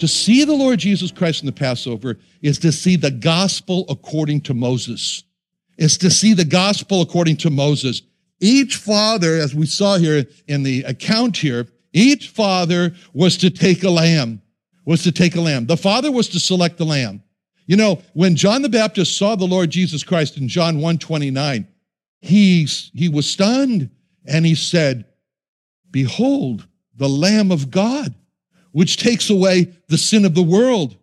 To see the Lord Jesus Christ in the Passover is to see the gospel according to Moses. It's to see the gospel according to Moses. Each father, as we saw here in the account here, each father was to take a lamb, was to take a lamb. The father was to select the lamb. You know, when John the Baptist saw the Lord Jesus Christ in John 1:29, he, he was stunned and he said, Behold, the Lamb of God which takes away the sin of the world.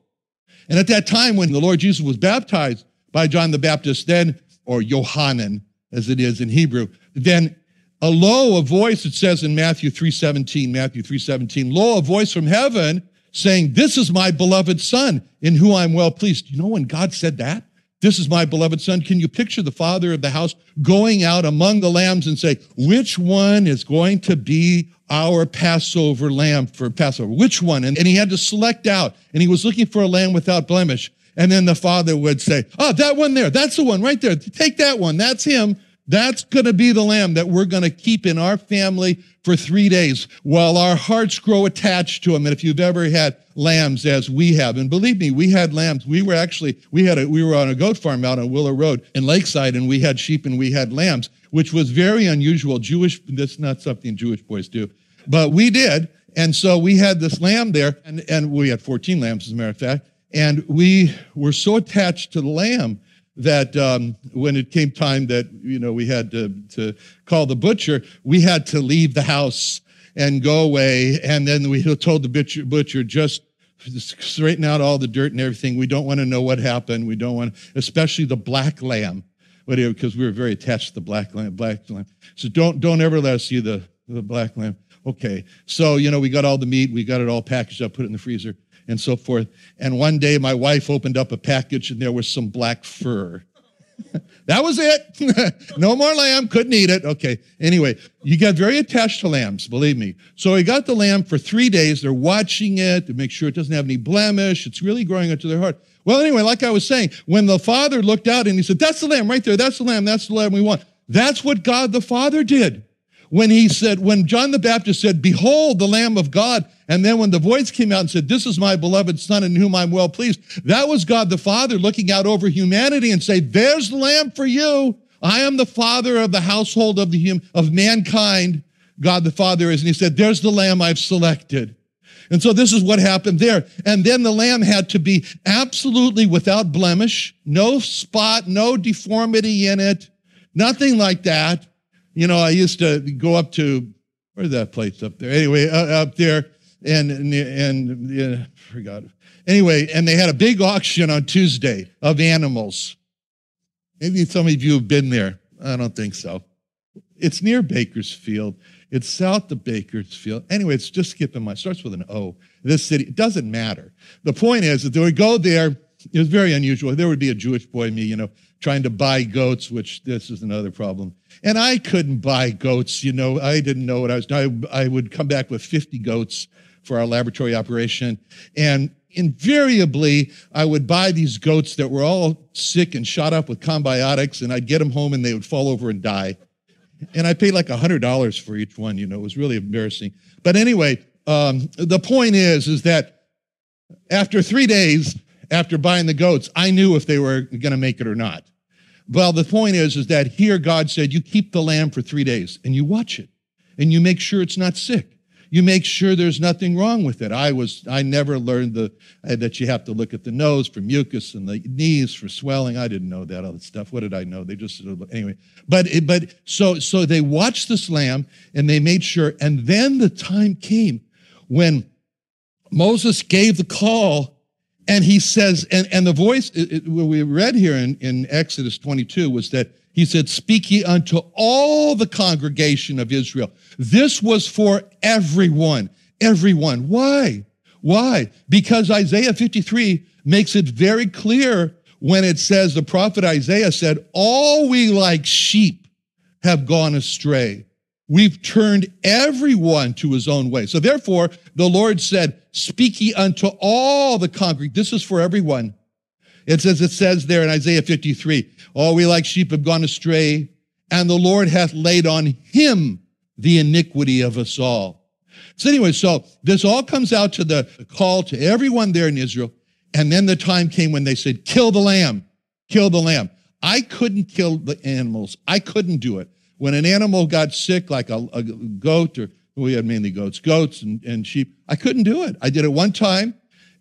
And at that time, when the Lord Jesus was baptized by John the Baptist, then, or Yohanan, as it is in Hebrew, then a lo, a voice, it says in Matthew 3.17, Matthew 3.17, lo, a voice from heaven saying, this is my beloved son in whom I'm well pleased. You know when God said that? This is my beloved son. Can you picture the father of the house going out among the lambs and say, which one is going to be our Passover lamb for Passover? Which one? And, and he had to select out and he was looking for a lamb without blemish. And then the father would say, oh, that one there. That's the one right there. Take that one. That's him. That's going to be the lamb that we're going to keep in our family for three days while our hearts grow attached to him. And if you've ever had lambs as we have, and believe me, we had lambs. We were actually, we had a, we were on a goat farm out on Willow Road in Lakeside and we had sheep and we had lambs, which was very unusual. Jewish, that's not something Jewish boys do, but we did. And so we had this lamb there and, and we had 14 lambs as a matter of fact. And we were so attached to the lamb that um, when it came time that you know we had to, to call the butcher, we had to leave the house and go away. And then we told the butcher, butcher just straighten out all the dirt and everything. We don't want to know what happened. We don't want, especially the black lamb, because we were very attached to the black lamb. Black lamb. So don't don't ever let us see the the black lamb. Okay. So you know we got all the meat, we got it all packaged up, put it in the freezer and so forth. And one day my wife opened up a package and there was some black fur. that was it. no more lamb, couldn't eat it. Okay. Anyway, you get very attached to lambs, believe me. So he got the lamb for three days. They're watching it to make sure it doesn't have any blemish. It's really growing into their heart. Well, anyway, like I was saying, when the father looked out and he said, That's the lamb right there. That's the lamb. That's the lamb we want. That's what God the Father did when he said, when John the Baptist said, Behold the Lamb of God, and then when the voice came out and said, This is my beloved Son in whom I'm well pleased, that was God the Father looking out over humanity and say, There's the Lamb for you. I am the Father of the household of the hum- of mankind. God the Father is. And he said, There's the Lamb I've selected. And so this is what happened there. And then the lamb had to be absolutely without blemish, no spot, no deformity in it, nothing like that. You know, I used to go up to, where's that place up there? Anyway, uh, up there, and, and, and yeah, forgot. Anyway, and they had a big auction on Tuesday of animals. Maybe some of you have been there. I don't think so. It's near Bakersfield. It's south of Bakersfield. Anyway, it's just skipping my, starts with an O. This city, it doesn't matter. The point is that they would go there it was very unusual. There would be a Jewish boy, me, you know, trying to buy goats, which this is another problem. And I couldn't buy goats, you know, I didn't know what I was doing. I, I would come back with 50 goats for our laboratory operation. And invariably, I would buy these goats that were all sick and shot up with combiotics, and I'd get them home and they would fall over and die. And I paid like $100 for each one, you know, it was really embarrassing. But anyway, um, the point is, is that after three days, after buying the goats, I knew if they were going to make it or not. Well, the point is, is that here God said, you keep the lamb for three days and you watch it and you make sure it's not sick. You make sure there's nothing wrong with it. I was, I never learned the, uh, that you have to look at the nose for mucus and the knees for swelling. I didn't know that other stuff. What did I know? They just, anyway. But, but so, so they watched this lamb and they made sure. And then the time came when Moses gave the call and he says, and, and the voice, it, it, what we read here in, in Exodus 22 was that he said, Speak ye unto all the congregation of Israel. This was for everyone. Everyone. Why? Why? Because Isaiah 53 makes it very clear when it says, the prophet Isaiah said, All we like sheep have gone astray. We've turned everyone to his own way. So therefore, the Lord said, Speak ye unto all the congregation. This is for everyone. It says, it says there in Isaiah 53, all we like sheep have gone astray, and the Lord hath laid on him the iniquity of us all. So anyway, so this all comes out to the call to everyone there in Israel. And then the time came when they said, kill the lamb, kill the lamb. I couldn't kill the animals. I couldn't do it. When an animal got sick, like a, a goat, or we had mainly goats, goats and, and sheep, I couldn't do it. I did it one time,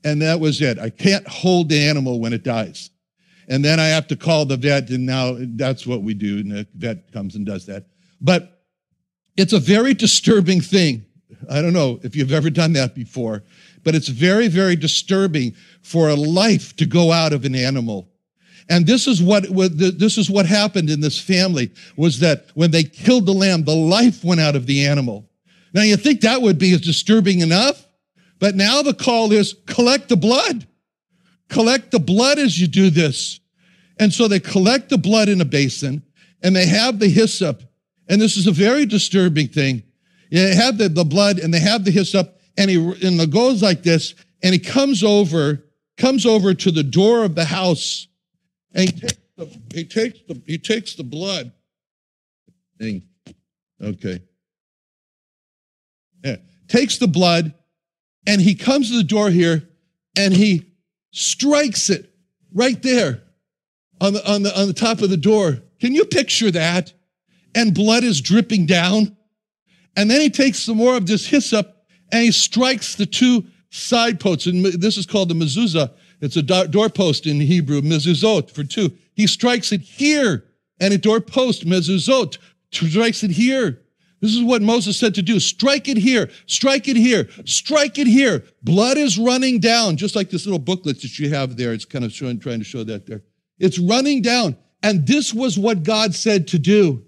and that was it. I can't hold the animal when it dies. And then I have to call the vet, and now that's what we do, and the vet comes and does that. But it's a very disturbing thing. I don't know if you've ever done that before, but it's very, very disturbing for a life to go out of an animal. And this is what, this is what happened in this family was that when they killed the lamb, the life went out of the animal. Now you think that would be as disturbing enough, but now the call is collect the blood. Collect the blood as you do this. And so they collect the blood in a basin and they have the hyssop. And this is a very disturbing thing. They have the, the blood and they have the hyssop and he and it goes like this and he comes over, comes over to the door of the house and he takes the, he takes the, he takes the blood. Okay. Yeah. Takes the blood and he comes to the door here and he strikes it right there on the, on the, on the top of the door. Can you picture that? And blood is dripping down. And then he takes some more of this hyssop and he strikes the two side posts. And this is called the mezuzah. It's a doorpost in Hebrew, mezuzot for two. He strikes it here and a doorpost, mezuzot, strikes it here. This is what Moses said to do. Strike it here, strike it here, strike it here. Blood is running down, just like this little booklet that you have there. It's kind of showing, trying to show that there. It's running down. And this was what God said to do.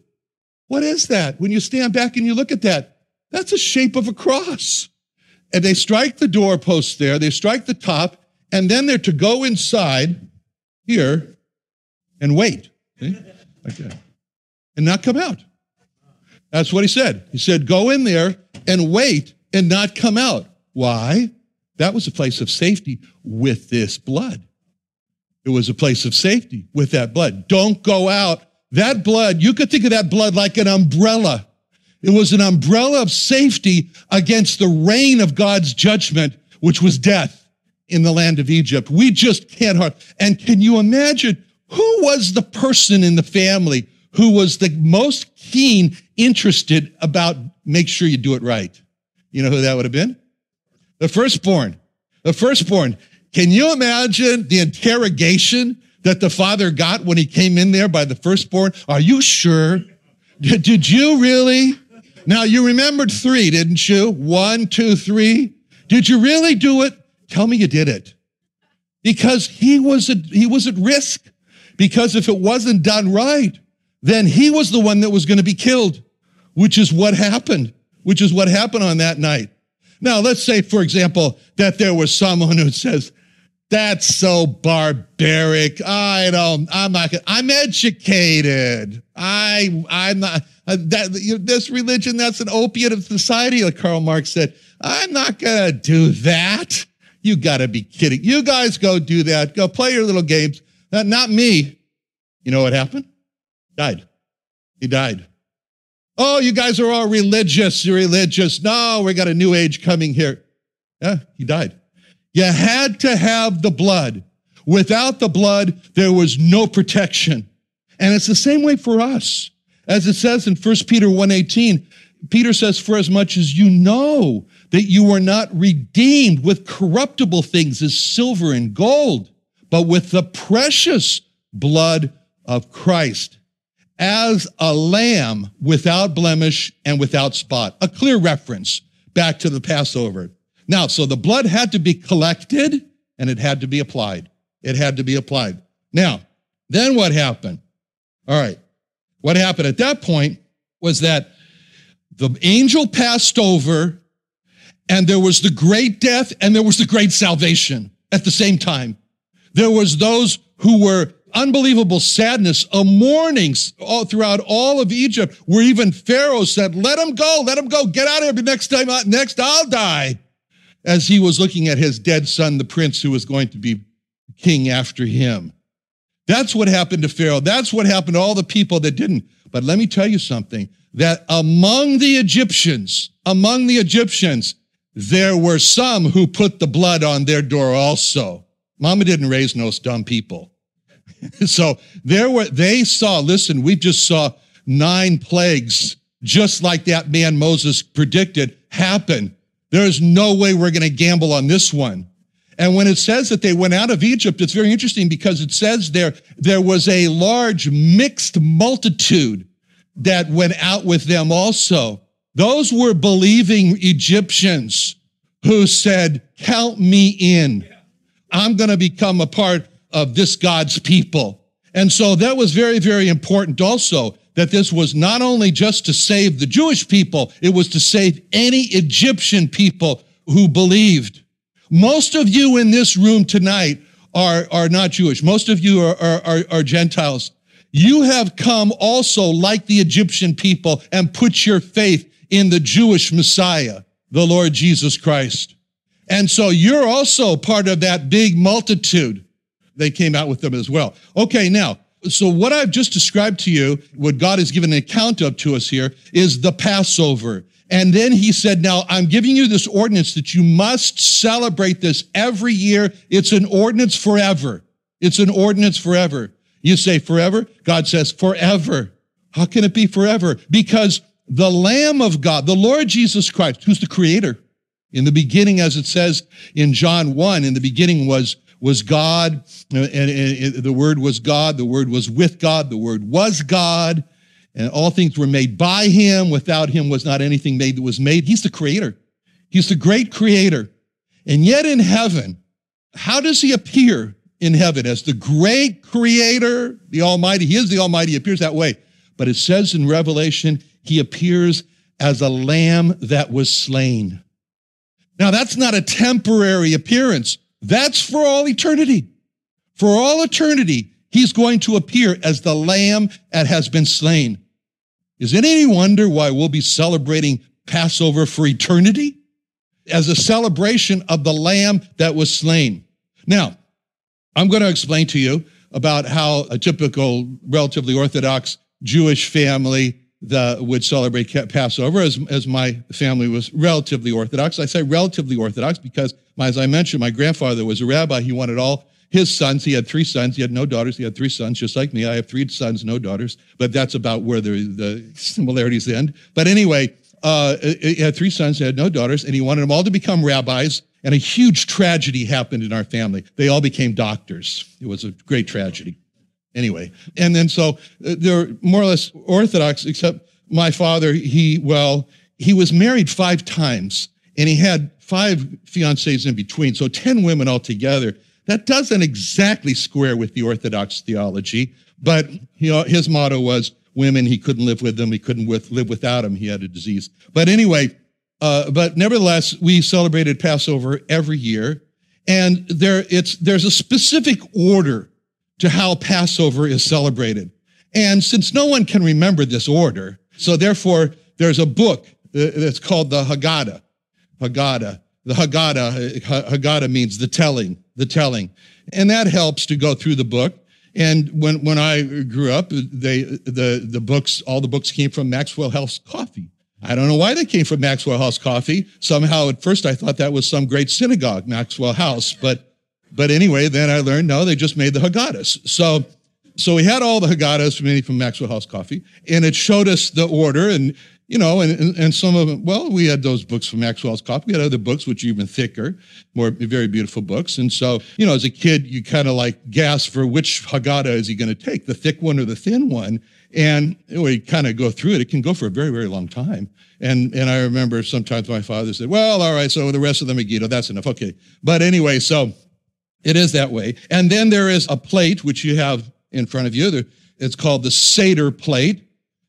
What is that? When you stand back and you look at that, that's a shape of a cross. And they strike the doorpost there, they strike the top, and then they're to go inside here and wait. Okay? And not come out. That's what he said. He said, go in there and wait and not come out. Why? That was a place of safety with this blood. It was a place of safety with that blood. Don't go out. That blood, you could think of that blood like an umbrella. It was an umbrella of safety against the rain of God's judgment, which was death in the land of Egypt. We just can't. And can you imagine who was the person in the family who was the most keen interested about make sure you do it right? You know who that would have been? The firstborn. The firstborn. Can you imagine the interrogation that the father got when he came in there by the firstborn? Are you sure? Did, you really? Now you remembered three, didn't you? One, two, three. Did you really do it? Tell me you did it. Because he was at, he was at risk. Because if it wasn't done right, then he was the one that was going to be killed, which is what happened, which is what happened on that night. Now, let's say, for example, that there was someone who says, That's so barbaric. I don't, I'm not, I'm educated. I, I'm not, uh, that, this religion, that's an opiate of society, like Karl Marx said. I'm not going to do that. You got to be kidding. You guys go do that. Go play your little games. Uh, not me. You know what happened? Died. He died. Oh, you guys are all religious. You're religious. No, we got a new age coming here. Yeah, he died. You had to have the blood. Without the blood, there was no protection. And it's the same way for us. As it says in 1 Peter 1:18, Peter says, For as much as you know that you were not redeemed with corruptible things as silver and gold, but with the precious blood of Christ, as a lamb without blemish and without spot. A clear reference back to the Passover. Now, so the blood had to be collected and it had to be applied. It had to be applied. Now, then what happened? All right. What happened at that point was that the angel passed over and there was the great death and there was the great salvation at the same time. There was those who were unbelievable sadness, a mourning all throughout all of Egypt, where even Pharaoh said, "Let him go, let him go, get out of here. Next time, uh, next I'll die." as he was looking at his dead son, the prince who was going to be king after him. That's what happened to Pharaoh. That's what happened to all the people that didn't. But let me tell you something that among the Egyptians, among the Egyptians, there were some who put the blood on their door also. Mama didn't raise no dumb people. so there were, they saw, listen, we just saw nine plagues, just like that man Moses predicted, happen there's no way we're going to gamble on this one. And when it says that they went out of Egypt, it's very interesting because it says there, there was a large mixed multitude that went out with them also. Those were believing Egyptians who said, count me in. I'm going to become a part of this God's people. And so that was very, very important also that this was not only just to save the Jewish people, it was to save any Egyptian people who believed. Most of you in this room tonight are, are not Jewish. Most of you are, are, are, are Gentiles. You have come also like the Egyptian people and put your faith in the Jewish Messiah, the Lord Jesus Christ. And so you're also part of that big multitude. They came out with them as well. Okay, now, so, what I've just described to you, what God has given an account of to us here, is the Passover. And then he said, Now I'm giving you this ordinance that you must celebrate this every year. It's an ordinance forever. It's an ordinance forever. You say forever? God says forever. How can it be forever? Because the Lamb of God, the Lord Jesus Christ, who's the creator, in the beginning, as it says in John 1, in the beginning was was God, uh, and, and, and, the Word was God, the Word was with God, the Word was God, and all things were made by Him. Without Him was not anything made that was made. He's the Creator. He's the great Creator. And yet in heaven, how does He appear in heaven as the great Creator, the Almighty? He is the Almighty, he appears that way. But it says in Revelation, He appears as a lamb that was slain. Now, that's not a temporary appearance. That's for all eternity. For all eternity, he's going to appear as the lamb that has been slain. Is it any wonder why we'll be celebrating Passover for eternity? As a celebration of the lamb that was slain. Now, I'm going to explain to you about how a typical, relatively Orthodox Jewish family the, would celebrate Passover, as, as my family was relatively Orthodox. I say relatively Orthodox because, as I mentioned, my grandfather was a rabbi. He wanted all his sons. He had three sons. He had no daughters. He had three sons, just like me. I have three sons, no daughters. But that's about where the, the similarities end. But anyway, uh, he had three sons. He had no daughters, and he wanted them all to become rabbis. And a huge tragedy happened in our family. They all became doctors. It was a great tragedy. Anyway, and then so uh, they're more or less Orthodox, except my father, he, well, he was married five times and he had five fiancées in between, so 10 women altogether. That doesn't exactly square with the Orthodox theology, but you know, his motto was women, he couldn't live with them, he couldn't with, live without them, he had a disease. But anyway, uh, but nevertheless, we celebrated Passover every year. And there, it's, there's a specific order to how Passover is celebrated. And since no one can remember this order, so therefore there's a book uh, that's called the Haggadah. Haggadah. The Haggadah, uh, Haggadah means the telling, the telling. And that helps to go through the book. And when, when I grew up, they, the, the books, all the books came from Maxwell House Coffee. I don't know why they came from Maxwell House Coffee. Somehow at first I thought that was some great synagogue, Maxwell House. But, but anyway, then I learned, no, they just made the Haggadahs. So, so we had all the Haggadahs from, from Maxwell House Coffee and it showed us the order and you know, and, and, and, some of them, well, we had those books from Maxwell's Coffee. We had other books, which are even thicker, more very beautiful books. And so, you know, as a kid, you kind of like gasp for which Haggadah is he going to take, the thick one or the thin one? And we kind of go through it. It can go for a very, very long time. And, and I remember sometimes my father said, well, all right, so the rest of the Megiddo, that's enough. Okay. But anyway, so it is that way. And then there is a plate, which you have in front of you. It's called the Seder plate.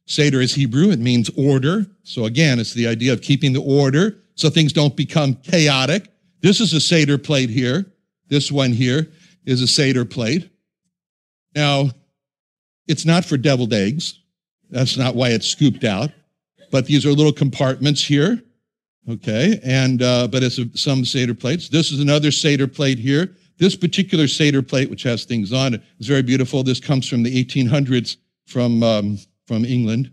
Seder is Hebrew. It means order. So again, it's the idea of keeping the order so things don't become chaotic. This is a Seder plate here. This one here is a Seder plate. Now, it's not for deviled eggs. That's not why it's scooped out. But these are little compartments here. Okay. And, uh, but it's a, some Seder plates. This is another Seder plate here. This particular Seder plate, which has things on it, is very beautiful. This comes from the 1800s from um, from England.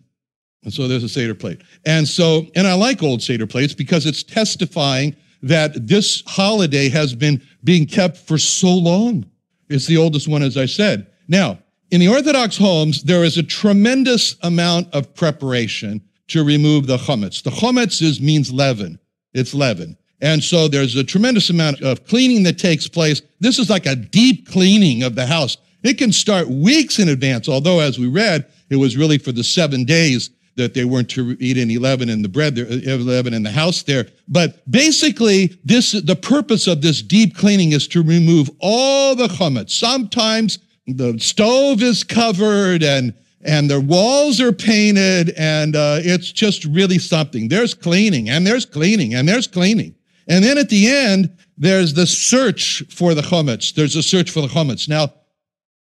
And so there's a Seder plate. And so, and I like old Seder plates because it's testifying that this holiday has been being kept for so long. It's the oldest one, as I said. Now, in the Orthodox homes, there is a tremendous amount of preparation to remove the chametz. The chametz is, means leaven. It's leaven. And so there's a tremendous amount of cleaning that takes place. This is like a deep cleaning of the house. It can start weeks in advance, although as we read, it was really for the seven days that they weren't to eat any leaven in the bread, there, uh, leaven in the house there. But basically, this, the purpose of this deep cleaning is to remove all the chametz. Sometimes the stove is covered and, and the walls are painted and uh, it's just really something. There's cleaning and there's cleaning and there's cleaning. And then at the end, there's the search for the chametz. There's a search for the chametz. Now,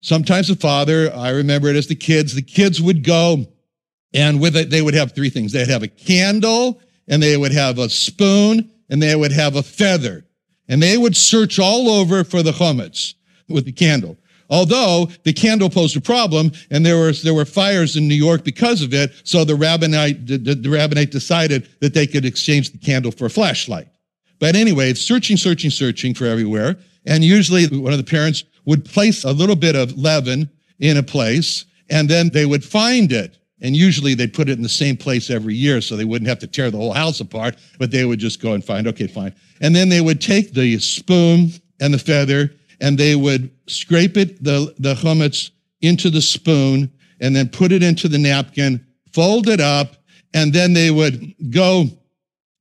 Sometimes the father, I remember it as the kids, the kids would go and with it, they would have three things. They'd have a candle and they would have a spoon and they would have a feather. And they would search all over for the chametz with the candle. Although the candle posed a problem and there were, there were fires in New York because of it. So the rabbinate, the, the rabbinate decided that they could exchange the candle for a flashlight. But anyway, it's searching, searching, searching for everywhere. And usually one of the parents would place a little bit of leaven in a place and then they would find it. And usually they'd put it in the same place every year so they wouldn't have to tear the whole house apart, but they would just go and find, okay, fine. And then they would take the spoon and the feather and they would scrape it, the, the chametz into the spoon and then put it into the napkin, fold it up, and then they would go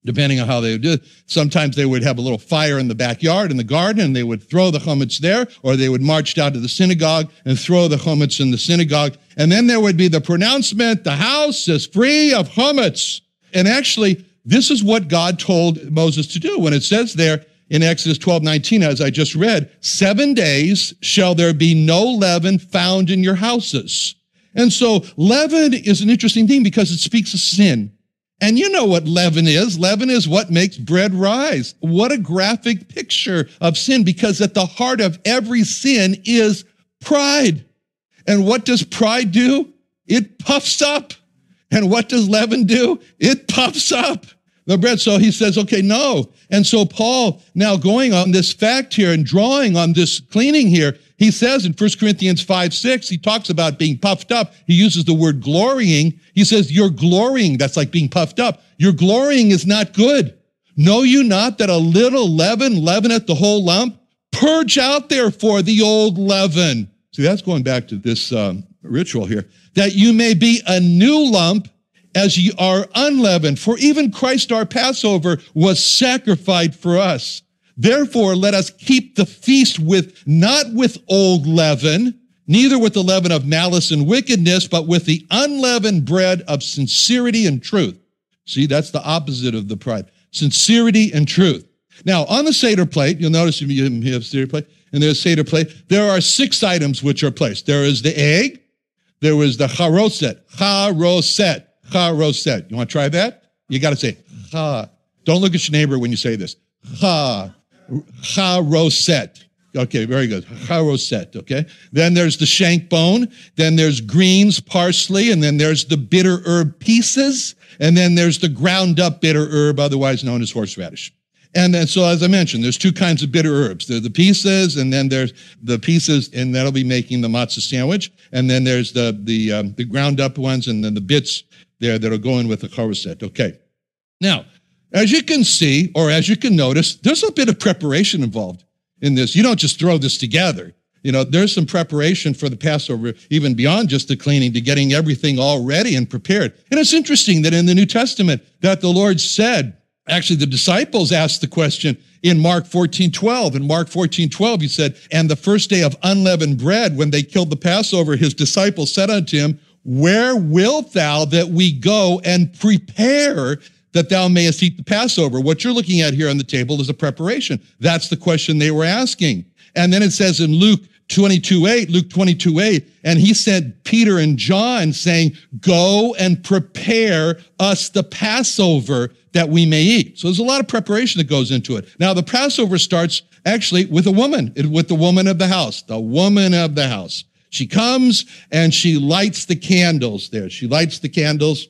depending on how they would do it. Sometimes they would have a little fire in the backyard in the garden and they would throw the chametz there, or they would march down to the synagogue and throw the chametz in the synagogue. And then there would be the pronouncement, the house is free of chametz. And actually, this is what God told Moses to do when it says there in Exodus 12, 19, as I just read, seven days shall there be no leaven found in your houses. And so leaven is an interesting thing because it speaks of sin. And you know what leaven is. Leaven is what makes bread rise. What a graphic picture of sin because at the heart of every sin is pride. And what does pride do? It puffs up. And what does leaven do? It puffs up the bread. So he says, okay, no. And so Paul now going on this fact here and drawing on this cleaning here, he says in 1 Corinthians 5, 6, he talks about being puffed up. He uses the word glorying. He says, you're glorying. That's like being puffed up. Your glorying is not good. Know you not that a little leaven leaveneth the whole lump? Purge out therefore the old leaven. See, that's going back to this um, ritual here. That you may be a new lump as ye are unleavened. For even Christ our Passover was sacrificed for us. Therefore, let us keep the feast with, not with old leaven, neither with the leaven of malice and wickedness, but with the unleavened bread of sincerity and truth. See, that's the opposite of the pride. Sincerity and truth. Now, on the Seder plate, you'll notice you have Seder plate, and there's Seder plate, there are six items which are placed. There is the egg, there was the charoset, charoset, charoset. You want to try that? You got to say cha. Don't look at your neighbor when you say this. Cha, charoset. Okay, very good. Charoset, okay? Then there's the shank bone. Then there's greens, parsley, and then there's the bitter herb pieces. And then there's the ground up bitter herb, otherwise known as horseradish. And then, so as I mentioned, there's two kinds of bitter herbs. The pieces, and then there's the pieces, and that'll be making the matzah sandwich. And then there's the the um, the ground up ones, and then the bits there that'll go in with the charoset. Okay. Now, as you can see, or as you can notice, there's a bit of preparation involved in this. You don't just throw this together. You know, there's some preparation for the Passover, even beyond just the cleaning, to getting everything all ready and prepared. And it's interesting that in the New Testament that the Lord said Actually, the disciples asked the question in Mark 14, 12. In Mark 14, 12, he said, And the first day of unleavened bread, when they killed the Passover, his disciples said unto him, Where wilt thou that we go and prepare that thou mayest eat the Passover? What you're looking at here on the table is a preparation. That's the question they were asking. And then it says in Luke 22 8, Luke 22 8, and he sent Peter and John saying, Go and prepare us the Passover that we may eat. So there's a lot of preparation that goes into it. Now, the Passover starts actually with a woman, with the woman of the house, the woman of the house. She comes and she lights the candles there. She lights the candles.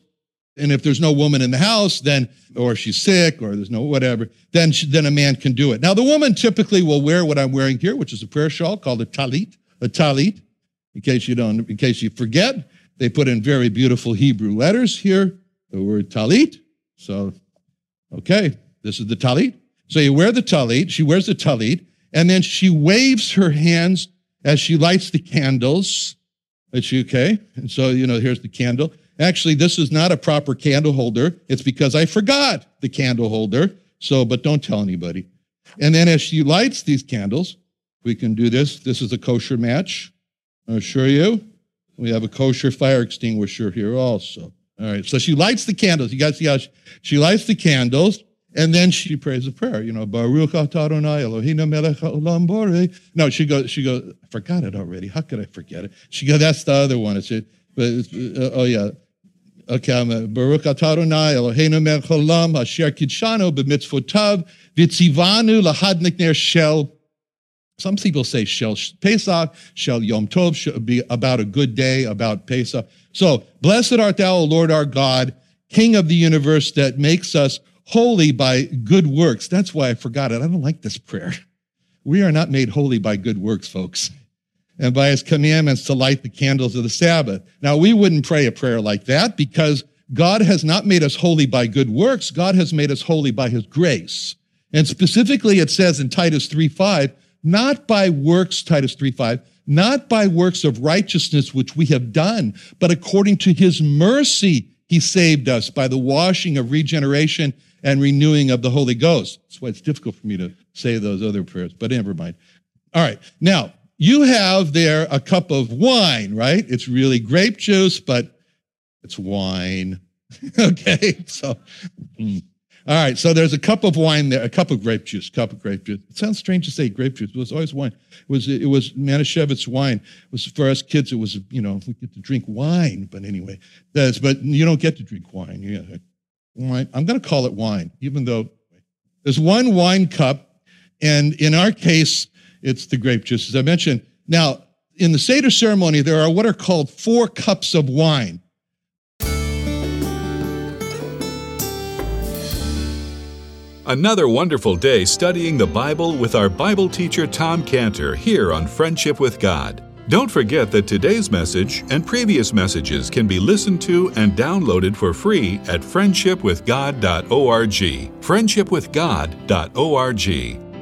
And if there's no woman in the house, then, or she's sick, or there's no whatever, then she, then a man can do it. Now, the woman typically will wear what I'm wearing here, which is a prayer shawl called a talit, a talit. In case you don't, in case you forget, they put in very beautiful Hebrew letters here, the word talit. So Okay, this is the talit. So you wear the talit, she wears the talit, and then she waves her hands as she lights the candles. It's okay. And so, you know, here's the candle. Actually, this is not a proper candle holder. It's because I forgot the candle holder. So, but don't tell anybody. And then as she lights these candles, we can do this. This is a kosher match. I assure you. We have a kosher fire extinguisher here also. All right. So she lights the candles. You guys see how she, she lights the candles and then she prays a prayer. You know, Baruch Adonai Eloheinu melech haolam borei. No, she goes, she goes, I forgot it already. How could I forget it? She goes, that's the other one. It's, it, but it's, uh, oh yeah. Okay, uh, Baruch Adonai Eloheinu asher lahadnik ner shel some people say Shel Pesach, Shel Yom Tov, be about a good day, about Pesach. So, blessed art thou, O Lord our God, King of the universe that makes us holy by good works. That's why I forgot it. I don't like this prayer. We are not made holy by good works, folks, and by his commandments to light the candles of the Sabbath. Now, we wouldn't pray a prayer like that because God has not made us holy by good works. God has made us holy by his grace. And specifically, it says in Titus 3 5, not by works, Titus 3 5, not by works of righteousness which we have done, but according to his mercy, he saved us by the washing of regeneration and renewing of the Holy Ghost. That's why it's difficult for me to say those other prayers, but never mind. All right. Now, you have there a cup of wine, right? It's really grape juice, but it's wine. okay. So, mm. All right, so there's a cup of wine there, a cup of grape juice, cup of grape juice. It sounds strange to say grape juice, it was always wine. It was it was Manischewitz wine. It was for us kids. It was you know we get to drink wine, but anyway, that's but you don't get to drink wine. Wine. I'm going to call it wine, even though there's one wine cup, and in our case, it's the grape juice, as I mentioned. Now, in the Seder ceremony, there are what are called four cups of wine. Another wonderful day studying the Bible with our Bible teacher Tom Cantor here on Friendship with God. Don't forget that today's message and previous messages can be listened to and downloaded for free at friendshipwithgod.org. Friendshipwithgod.org.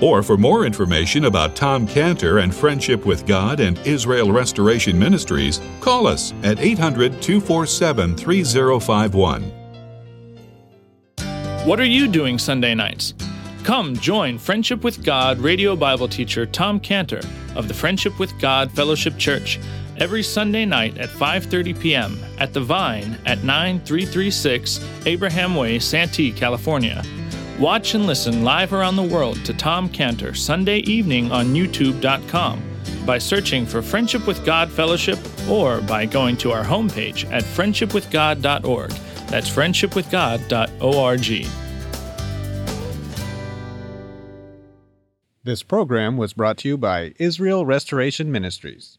Or for more information about Tom Cantor and Friendship with God and Israel Restoration Ministries, call us at 800 247 3051. What are you doing Sunday nights? Come join Friendship with God radio Bible teacher Tom Cantor of the Friendship with God Fellowship Church every Sunday night at 5:30 p.m. at The Vine at 9336 Abraham Way, Santee, California. Watch and listen live around the world to Tom Cantor Sunday evening on youtube.com by searching for Friendship with God Fellowship or by going to our homepage at friendshipwithgod.org. That's friendshipwithgod.org. This program was brought to you by Israel Restoration Ministries.